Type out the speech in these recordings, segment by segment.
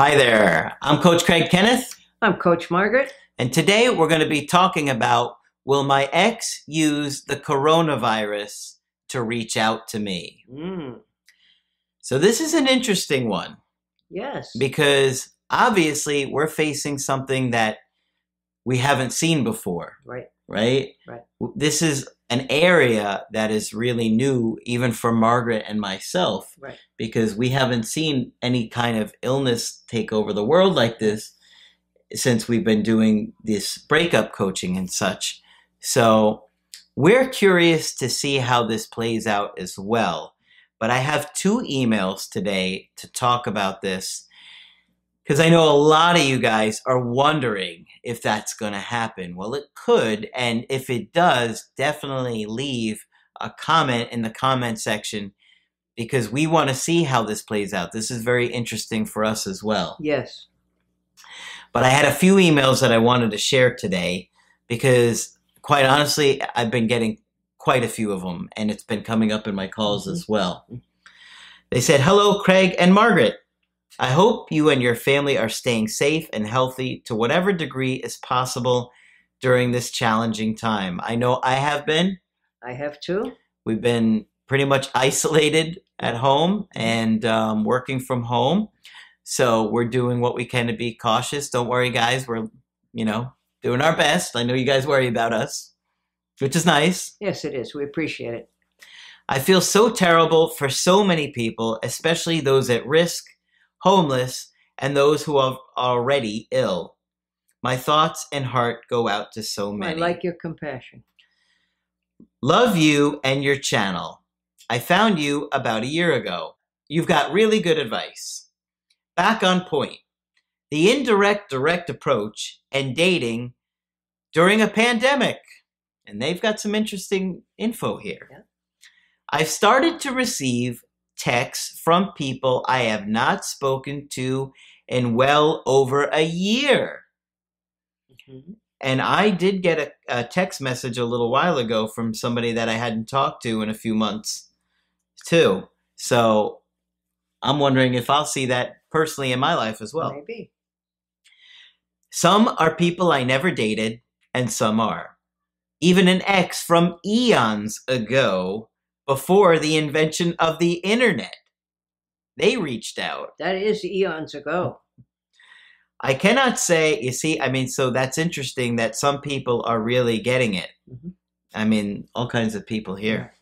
Hi there, I'm Coach Craig Kenneth, I'm Coach Margaret. and today we're going to be talking about Will my ex use the coronavirus to reach out to me? Mm, So, this is an interesting one yes. because obviously we're facing something that we haven't seen before, right. right? Right. This is an area that is really new, even for Margaret and myself, Right. because we haven't seen any kind of illness take over the world like this since we've been doing this breakup coaching and such. So we're curious to see how this plays out as well. But I have two emails today to talk about this because I know a lot of you guys are wondering if that's going to happen. Well, it could. And if it does, definitely leave a comment in the comment section because we want to see how this plays out. This is very interesting for us as well. Yes. But I had a few emails that I wanted to share today because, quite honestly, I've been getting quite a few of them and it's been coming up in my calls mm-hmm. as well. They said, Hello, Craig and Margaret. I hope you and your family are staying safe and healthy to whatever degree is possible during this challenging time. I know I have been. I have too. We've been pretty much isolated at home and um, working from home. So we're doing what we can to be cautious. Don't worry, guys. We're, you know, doing our best. I know you guys worry about us, which is nice. Yes, it is. We appreciate it. I feel so terrible for so many people, especially those at risk, homeless, and those who are already ill. My thoughts and heart go out to so many. I like your compassion. Love you and your channel. I found you about a year ago. You've got really good advice. Back on point. The indirect direct approach and dating during a pandemic. And they've got some interesting info here. Yeah. I've started to receive texts from people I have not spoken to in well over a year. Mhm. And I did get a, a text message a little while ago from somebody that I hadn't talked to in a few months, too. So I'm wondering if I'll see that personally in my life as well. Maybe. Some are people I never dated, and some are. Even an ex from eons ago, before the invention of the internet. They reached out. That is eons ago. I cannot say, you see, I mean, so that's interesting that some people are really getting it. Mhm. I mean, all kinds of people here.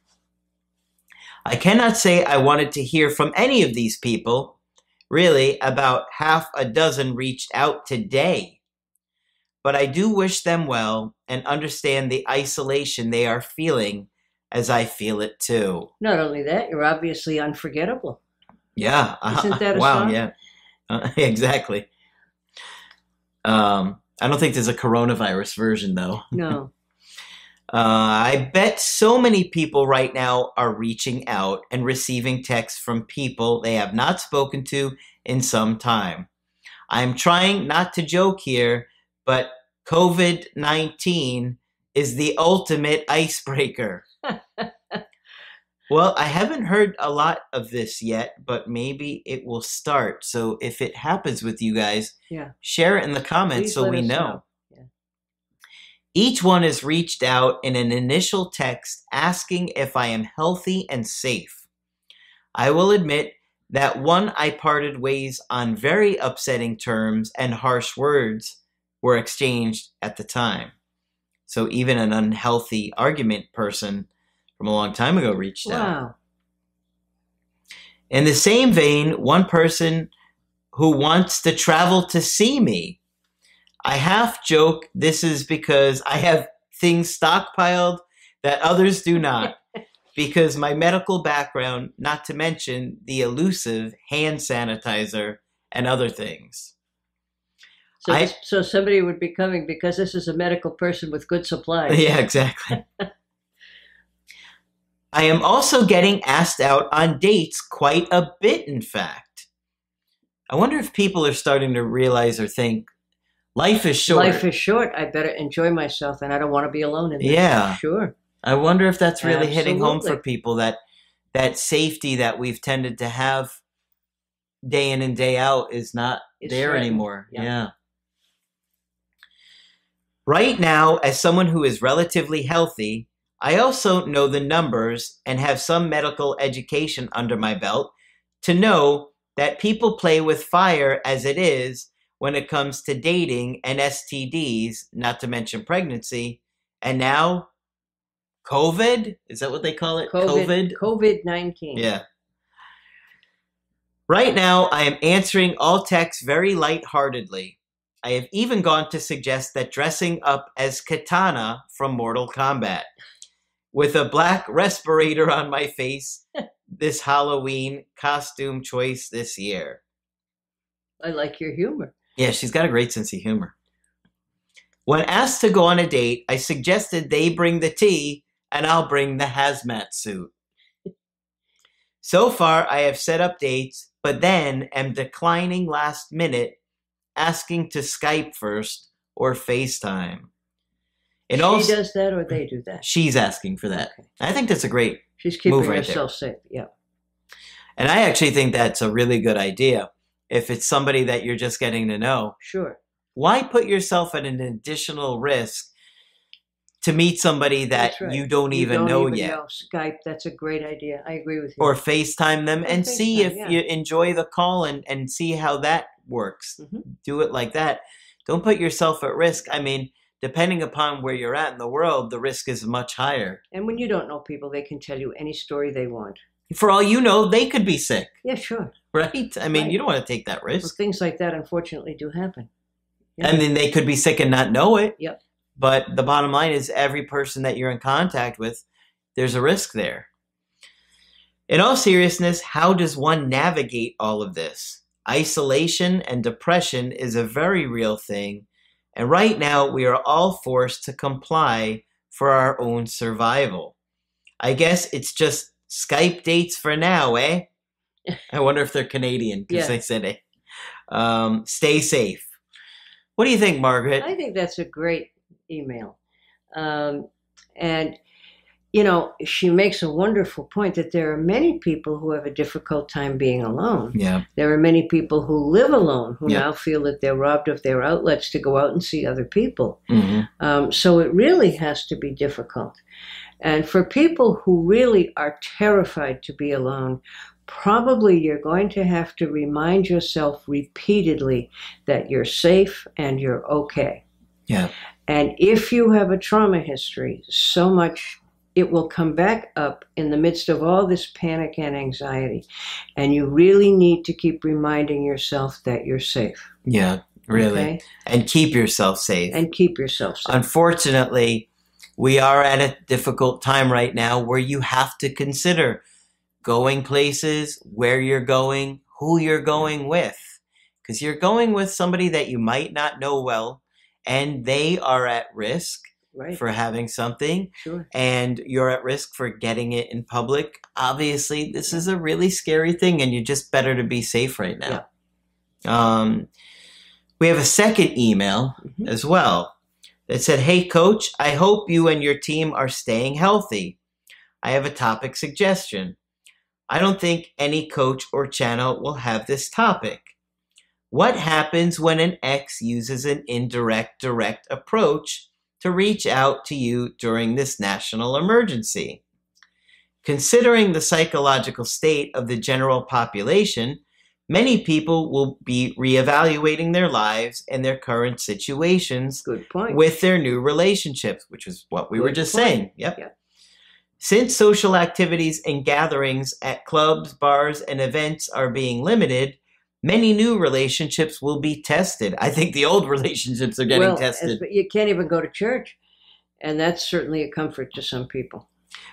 I cannot say I wanted to hear from any of these people. Really, about half a dozen reached out today. But I do wish them well and understand the isolation they are feeling as I feel it too. Not only that, you're obviously unforgettable. Yeah. Isn't that a wow? song? Yeah. Uh, exactly. Um, I don't think there's a coronavirus version though. No. Uh, I bet so many people right now are reaching out and receiving texts from people they have not spoken to in some time. I'm trying not to joke here, but COVID 19 is the ultimate icebreaker. Well, I haven't heard a lot of this yet, but maybe it will start. So if it happens with you guys, Yeah. share it in the comments Please so we know. know. Yeah. Each one has reached out in an initial text asking if I am healthy and safe. I will admit that one I parted ways on very upsetting terms and harsh words were exchanged at the time. So even an unhealthy argument person from a long time ago reached out. Wow. In the same vein, one person who wants to travel to see me. I half joke this is because I have things stockpiled that others do not because my medical background, not to mention the elusive hand sanitizer and other things. So, I- so somebody would be coming because this is a medical person with good supplies. Yeah, exactly. I am also getting asked out on dates quite a bit, in fact. I wonder if people are starting to realize or think life is short. Life is short. I better enjoy myself, and I don't want to be alone in this. Yeah. Sure. I wonder if that's really hitting home for people that that safety that we've tended to have day in and day out is not It's there anymore. Yeah. yeah. Right now, as someone who is relatively healthy, I also know the numbers and have some medical education under my belt to know that people play with fire as it is when it comes to dating and STDs, not to mention pregnancy. And now, COVID? Is that what they call it? COVID. COVID nineteen. Yeah. Right now, I am answering all texts very lightheartedly. I have even gone to suggest that dressing up as Katana from Mortal Kombat with a black respirator on my face this Halloween costume choice this year. I like your humor. Yeah, she's got a great sense of humor. When asked to go on a date, I suggested they bring the tea and I'll bring the hazmat suit. So far, I have set up dates, but then am declining last minute, asking to Skype first or FaceTime. All, she does that, or they do that. she's asking for that. Okay. I think that's a great She's keeping right there. herself safe. Yeah. And I actually think that's a really good idea. If it's somebody that you're just getting to know, Sure. why put yourself at an additional risk to meet somebody that right. you don't You even don't know even yet? know. Skype. That's a great idea. I agree with you. Or FaceTime them and see if yeah. you enjoy the call and, and see how that works. Mhm. Do it like that. Don't put yourself at risk. I mean, depending upon where you're at in the world, the risk is much higher. and when you don't know people, they can tell you any story they want. For all you know, they could be sick, Yeah, sure. right? I mean, Right. you don't want to take that Well, risk. things like that, unfortunately, do happen. Yeah. And then they could be sick and not know it. Yep. But the bottom line is every person that you're in contact with, there's a risk there. In all seriousness, how does one navigate all of this? Isolation and depression is a very real thing, and right now we are all forced to comply for our own survival. I guess it's just Skype dates for now, eh? I wonder if they're Canadian because Yeah. they said it. Um, stay safe. What do you think, Margaret? I think that's a great email. Um, and, you know, she makes a wonderful point that there are many people who have a difficult time being alone. yeah. There are many people who live alone who Yeah. now feel that they're robbed of their outlets to go out and see other people. hmm Um, so it really has to be difficult. And for people who really are terrified to be alone, probably you're going to have to remind yourself repeatedly that you're safe and you're okay. Yeah. And if you have a trauma history, so much it will come back up in the midst of all this panic and anxiety. And you really need to keep reminding yourself that you're safe. Yeah, really. okay? And keep yourself safe. And keep yourself safe. Unfortunately, we are at a difficult time right now where you have to consider going places, where you're going, who you're going with. Because you're going with somebody that you might not know well, and they are at risk right. for having something, sure. and you're at risk for getting it in public. Obviously, this is a really scary thing, and you're just better to be safe right now. Um, we have a second email Mhm. as well that said, Hey, coach, I hope you and your team are staying healthy. I have a topic suggestion. I don't think any coach or channel will have this topic. What happens when an ex uses an indirect direct approach to reach out to you during this national emergency? Considering the psychological state of the general population, many people will be reevaluating their lives and their current situations Good point. with their new relationships, which is what we were just point. saying. Yep. Yep. Since social activities and gatherings at clubs, bars, and events are being limited, many new relationships will be tested. I think the old relationships are getting well, tested. as- you can't even go to church. And that's certainly a comfort to some people.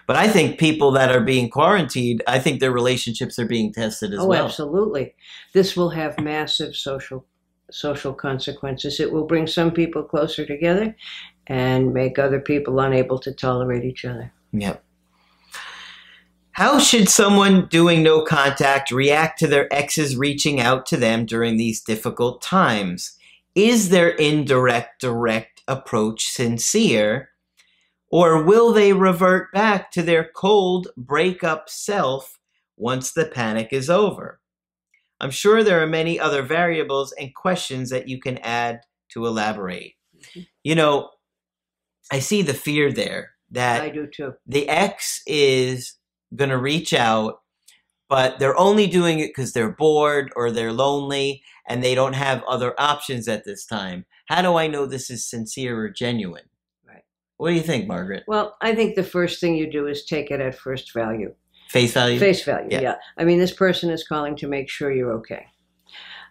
But I think people that are being quarantined, I think their relationships are being tested as oh, well. absolutely. This will have massive social social consequences. It will bring some people closer together and make other people unable to tolerate each other. Yep. How should someone doing no contact react to their exes reaching out to them during these difficult times? Is their indirect direct approach sincere? Or will they revert back to their cold breakup self once the panic is over? I'm sure there are many other variables and questions that you can add to elaborate. Mm-hmm. You know, I see the fear there that I do too. the ex is going to reach out, but they're only doing it because they're bored or they're lonely and they don't have other options at this time. How do I know this is sincere or genuine? Right. What do you think, Margaret? Well, I think the first thing you do is take it at first value. Face value? Face value, Yeah. yeah. I mean, this person is calling to make sure you're okay.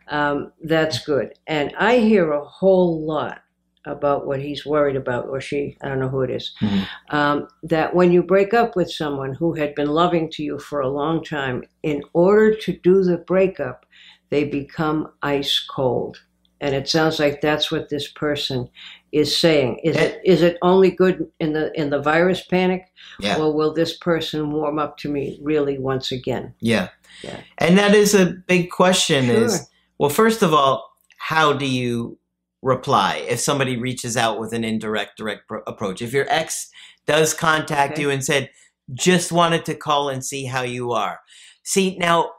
Um, that's good. And I hear a whole lot about what he's worried about, or she, I don't know who it is, Mhm. um, that when you break up with someone who had been loving to you for a long time, in order to do the breakup, they become ice cold. And it sounds like that's what this person is saying. Is it is it only good in the in the virus panic, Yeah. or will this person warm up to me really once again? Yeah. Yeah. And that is a big question Sure. is well, first of all, how do you reply if somebody reaches out with an indirect direct pro- approach? If your ex does contact Okay. you and said, just wanted to call and see how you are. See, now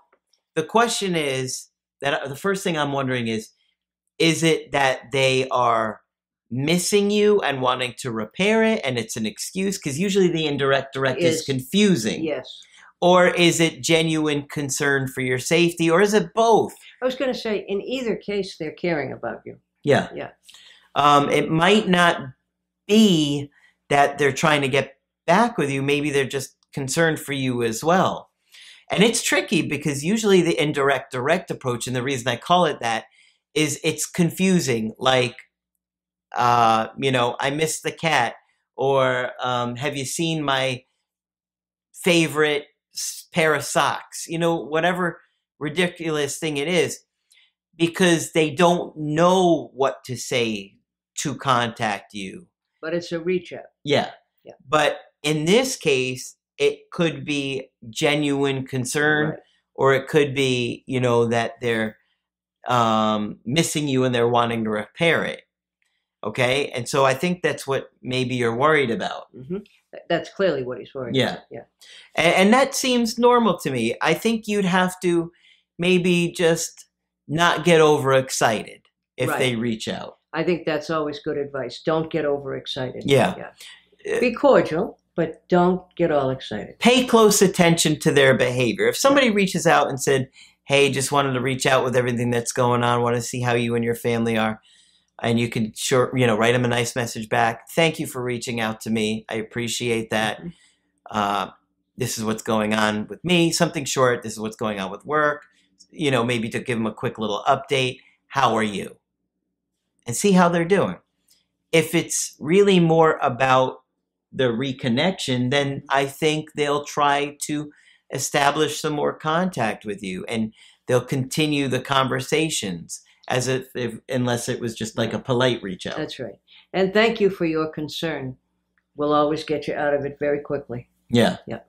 the question is that uh, the first thing I'm wondering is is it that they are missing you and wanting to repair it and it's an excuse because usually the indirect direct is, Is- confusing Yes. or is it genuine concern for your safety or is it both I was going to say, in either case, they're caring about you. Yeah. Yeah. um, it might not be that they're trying to get back with you. Maybe they're just concerned for you as well. And it's tricky because usually the indirect direct approach and the reason i call it that is it's confusing. Like uh, you know i missed the cat or um, have you seen my favorite pair of socks? You know whatever ridiculous thing it is because they don't know what to say to contact you But it's a reach out. yeah. Yeah. But in this case, it could be genuine concern, Right. or it could be, you know, that they're um, missing you and they're wanting to repair it. Okay. And so I think that's what maybe you're worried about. hmm That's clearly what he's worried Yeah. about. Yeah. And, and that seems normal to me. I think you'd have to maybe just not get overexcited if Right. they reach out. I think that's always good advice. Don't get overexcited. Yeah. yeah. Be cordial, but don't get all excited. pay close attention to their behavior. If somebody reaches out and said, "Hey, just wanted to reach out with everything that's going on, want to see how you and your family are," and you can sure you know write them a nice message back. Thank you for reaching out to me. I appreciate that. Mhm. Uh, this is what's going on with me. Something short. This is what's going on with work. You know, maybe to give them a quick little update. How are you? And see how they're doing. If it's really more about the reconnection, then I think they'll try to establish some more contact with you and they'll continue the conversations as if, if unless it was just like a polite reach out. That's right. And thank you for your concern. We'll always get you out of it very quickly. yeah. Yeah.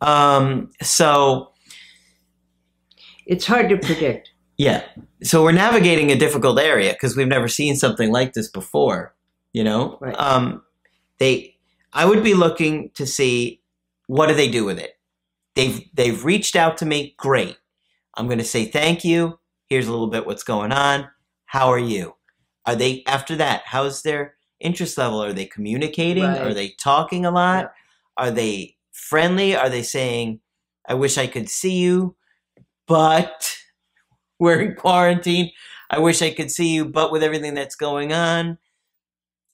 Um so It's hard to predict. yeah. So we're navigating a difficult area because we've never seen something like this before, you know? Right. Um they I would be looking to see what do they do with it. They've they've reached out to me, great. I'm going to say thank you. Here's a little bit what's going on. How are you? Are they after that? How's their interest level? Are they communicating? Right. Are they talking a lot? Are they friendly? Are they saying, "I wish I could see you, but we're in quarantine. I wish I could see you, but with everything that's going on."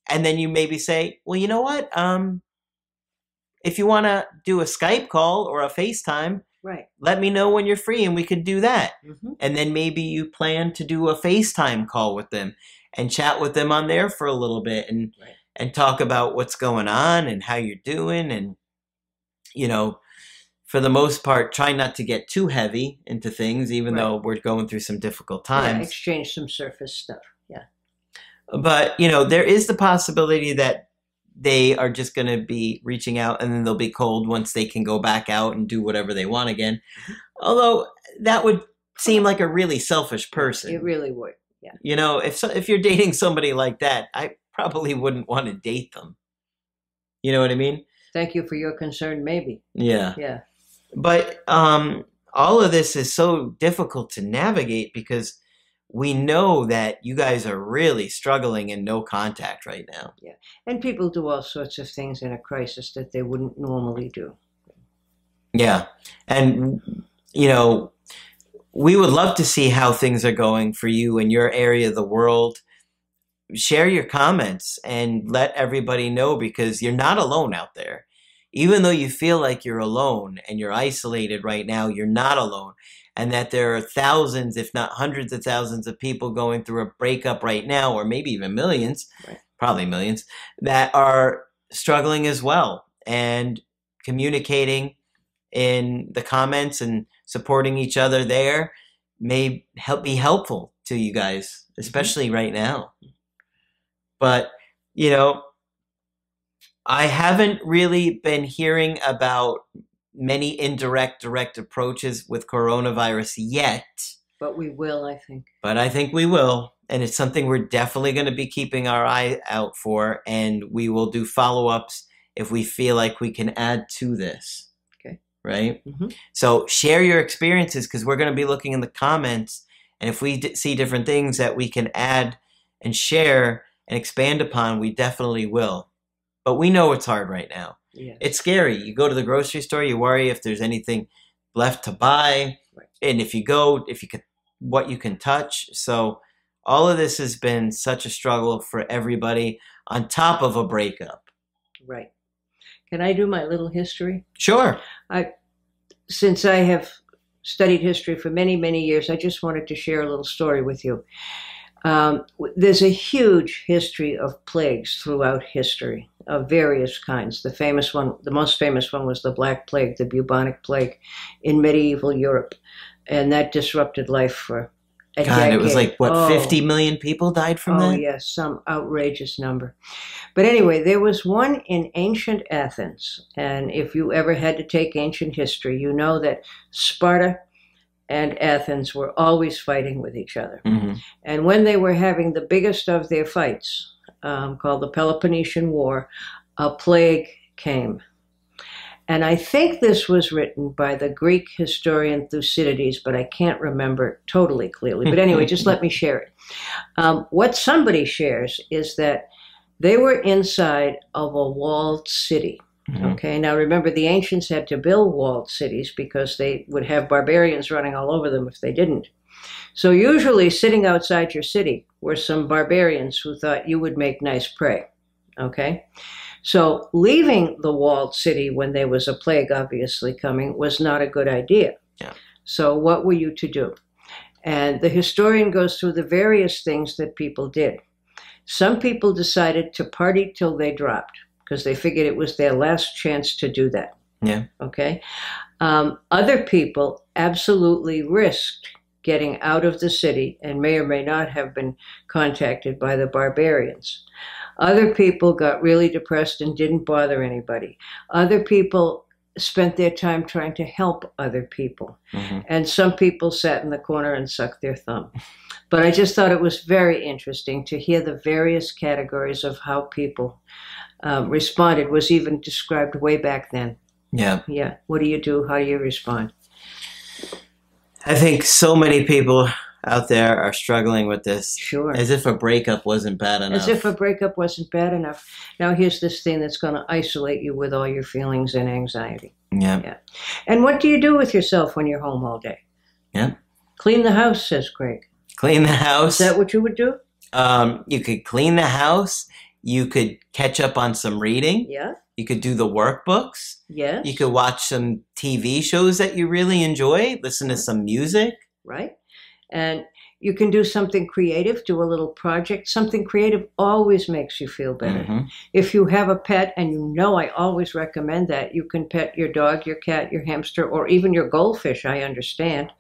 And then you maybe say, "Well, you know what? Um, if you want to do a Skype call or a FaceTime, Right. let me know when you're free and we could do that." hmm and then maybe you plan to do a FaceTime call with them and chat with them on there for a little bit and Right. and talk about what's going on and how you're doing and you know for the most part try not to get too heavy into things even Right. though we're going through some difficult Yeah, times exchange some surface stuff. Yeah. but you know there is the possibility that they are just going to be reaching out and then they'll be cold once they can go back out and do whatever they want again although that would seem like a really selfish person It really would. Yeah. You know if so, if you're dating somebody like that i probably wouldn't want to date them you know what i mean Thank you for your concern, maybe. yeah Yeah. But um all of this is so difficult to navigate because we know that you guys are really struggling in no contact right now Yeah. And people do all sorts of things in a crisis that they wouldn't normally do. Yeah. And, you know, we would love to see how things are going for you in your area of the world. Share your comments and let everybody know because you're not alone out there. Even though you feel like you're alone and you're isolated right now, you're not alone. And that there are thousands, if not hundreds of thousands of people going through a breakup right now, or maybe even millions, Right. probably millions, that are struggling as well and communicating in the comments and supporting each other there may help be helpful to you guys, mm-hmm. especially right now. But, you know, I haven't really been hearing about many indirect direct approaches with coronavirus yet, But we will, I think. but I think we will. And it's something we're definitely going to be keeping our eye out for. And we will do follow ups if we feel like we can add to this. Okay. Right? Mhm. So share your experiences because we're going to be looking in the comments. And if we d- see different things that we can add and share and expand upon, we definitely will. But we know it's hard right now. Yeah. It's scary. You go to the grocery store, you worry if there's anything left to buy. Right. And if you go, if you could, what you can touch. So all of this has been such a struggle for everybody on top of a breakup. Right. Can I do my little history? Sure. I Since I have studied history for many, many years, I just wanted to share a little story with you. Um, there's a huge history of plagues throughout history of various kinds. The famous one, the most famous one was the Black Plague, the bubonic plague in medieval Europe. And that disrupted life for a God, it was like, what, Oh. 50 million people died from oh that? yes, some outrageous number. But anyway, there was one in ancient Athens, and if you ever had to take ancient history, you know that Sparta and Athens were always fighting with each other. hmm And when they were having the biggest of their fights, um, called the Peloponnesian War, a plague came. And I think this was written by the Greek historian Thucydides, but I can't remember totally clearly. But anyway, just let me share it. Um, what somebody shares is that they were inside of a walled city. Mhm. Okay, now remember the ancients had to build walled cities because they would have barbarians running all over them if they didn't. So usually sitting outside your city were some barbarians who thought you would make nice prey. Okay? So leaving the walled city when there was a plague obviously coming was not a good idea. Yeah. So what were you to do? And the historian goes through the various things that people did. Some people decided to party till they dropped because they figured it was their last chance to do that. Yeah. Okay. Um, other people absolutely risked getting out of the city and may or may not have been contacted by the barbarians. Other people got really depressed and didn't bother anybody. Other people spent their time trying to help other people. Mhm. And some people sat in the corner and sucked their thumb. But I just thought it was very interesting to hear the various categories of how people um, responded was even described way back then. Yeah. Yeah. What do you do? How do you respond? I think so many people out there are struggling with this Sure. as if a breakup wasn't bad enough. As if a breakup wasn't bad enough. Now here's this thing that's going to isolate you with all your feelings and anxiety. yeah. yeah. And what do you do with yourself when you're home all day? Yeah. Clean the house, says Craig. Clean the house. Is that what you would do? Um, you could clean the house. You could catch up on some reading. Yeah. You could do the workbooks. Yes. You could watch some TV shows that you really enjoy. Listen to some music. right? And you can do something creative, do a little project. Something creative always makes you feel better. Mhm. If you have a pet, and you know I always recommend that, you can pet your dog, your cat, your hamster, or even your goldfish, I understand.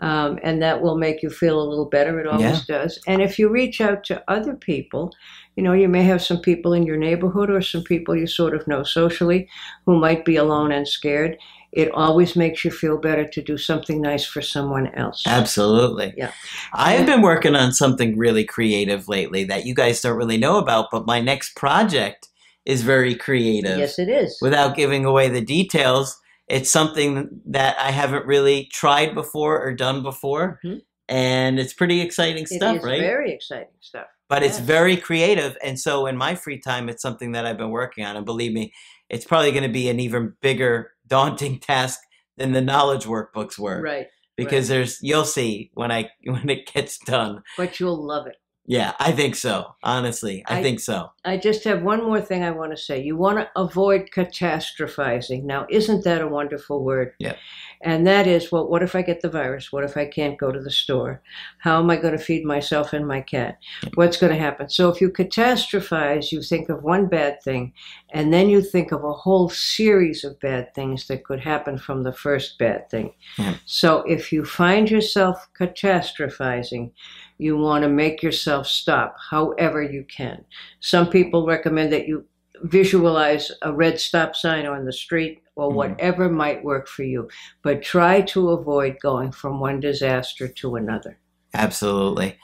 Um, and that will make you feel a little better. It always does. And if you reach out to other people, you know, you may have some people in your neighborhood or some people you sort of know socially who might be alone and scared. It always makes you feel better to do something nice for someone else. Absolutely. Yeah. I've been working on something really creative lately that you guys don't really know about, but my next project is very creative. Yes, it is. Without giving away the details, it's something that I haven't really tried before or done before. Mhm. And it's pretty exciting It stuff, is right? very exciting stuff. but it's very creative. And so in my free time, it's something that I've been working on. And believe me, it's probably going to be an even bigger, daunting task than the knowledge workbooks were. Right. Because there's, you'll see when I when it gets done. But you'll love it. Yeah, I think so. Honestly, I, I- think so. I just have one more thing I want to say. You want to avoid catastrophizing. Now, isn't that a wonderful word? Yeah. And that is, well, what if I get the virus? What if I can't go to the store? How am I going to feed myself and my cat? What's going to happen? So if you catastrophize, you think of one bad thing, and then you think of a whole series of bad things that could happen from the first bad thing. Yeah. So if you find yourself catastrophizing, you want to make yourself stop however you can. Some people recommend that you visualize a red stop sign on the street or Mhm. whatever might work for you, but try to avoid going from one disaster to another. Absolutely.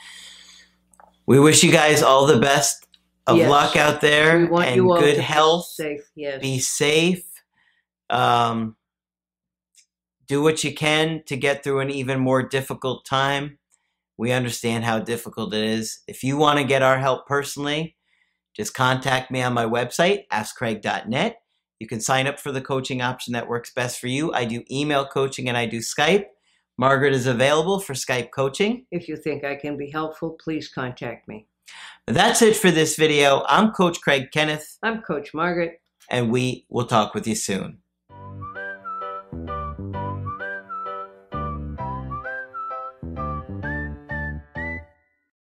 We wish you guys all the best of Yes. luck out there we want and you all good health. Be safe, yes. Be safe. Um, do what you can to get through an even more difficult time. We understand how difficult it is. If you want to get our help personally, just contact me on my website, askcraig.net. You can sign up for the coaching option that works best for you. I do email coaching and I do Skype. Margaret is available for Skype coaching. if you think I can be helpful, please contact me. That's it for this video. I'm Coach Craig Kenneth, I'm Coach Margaret. and we will talk with you soon.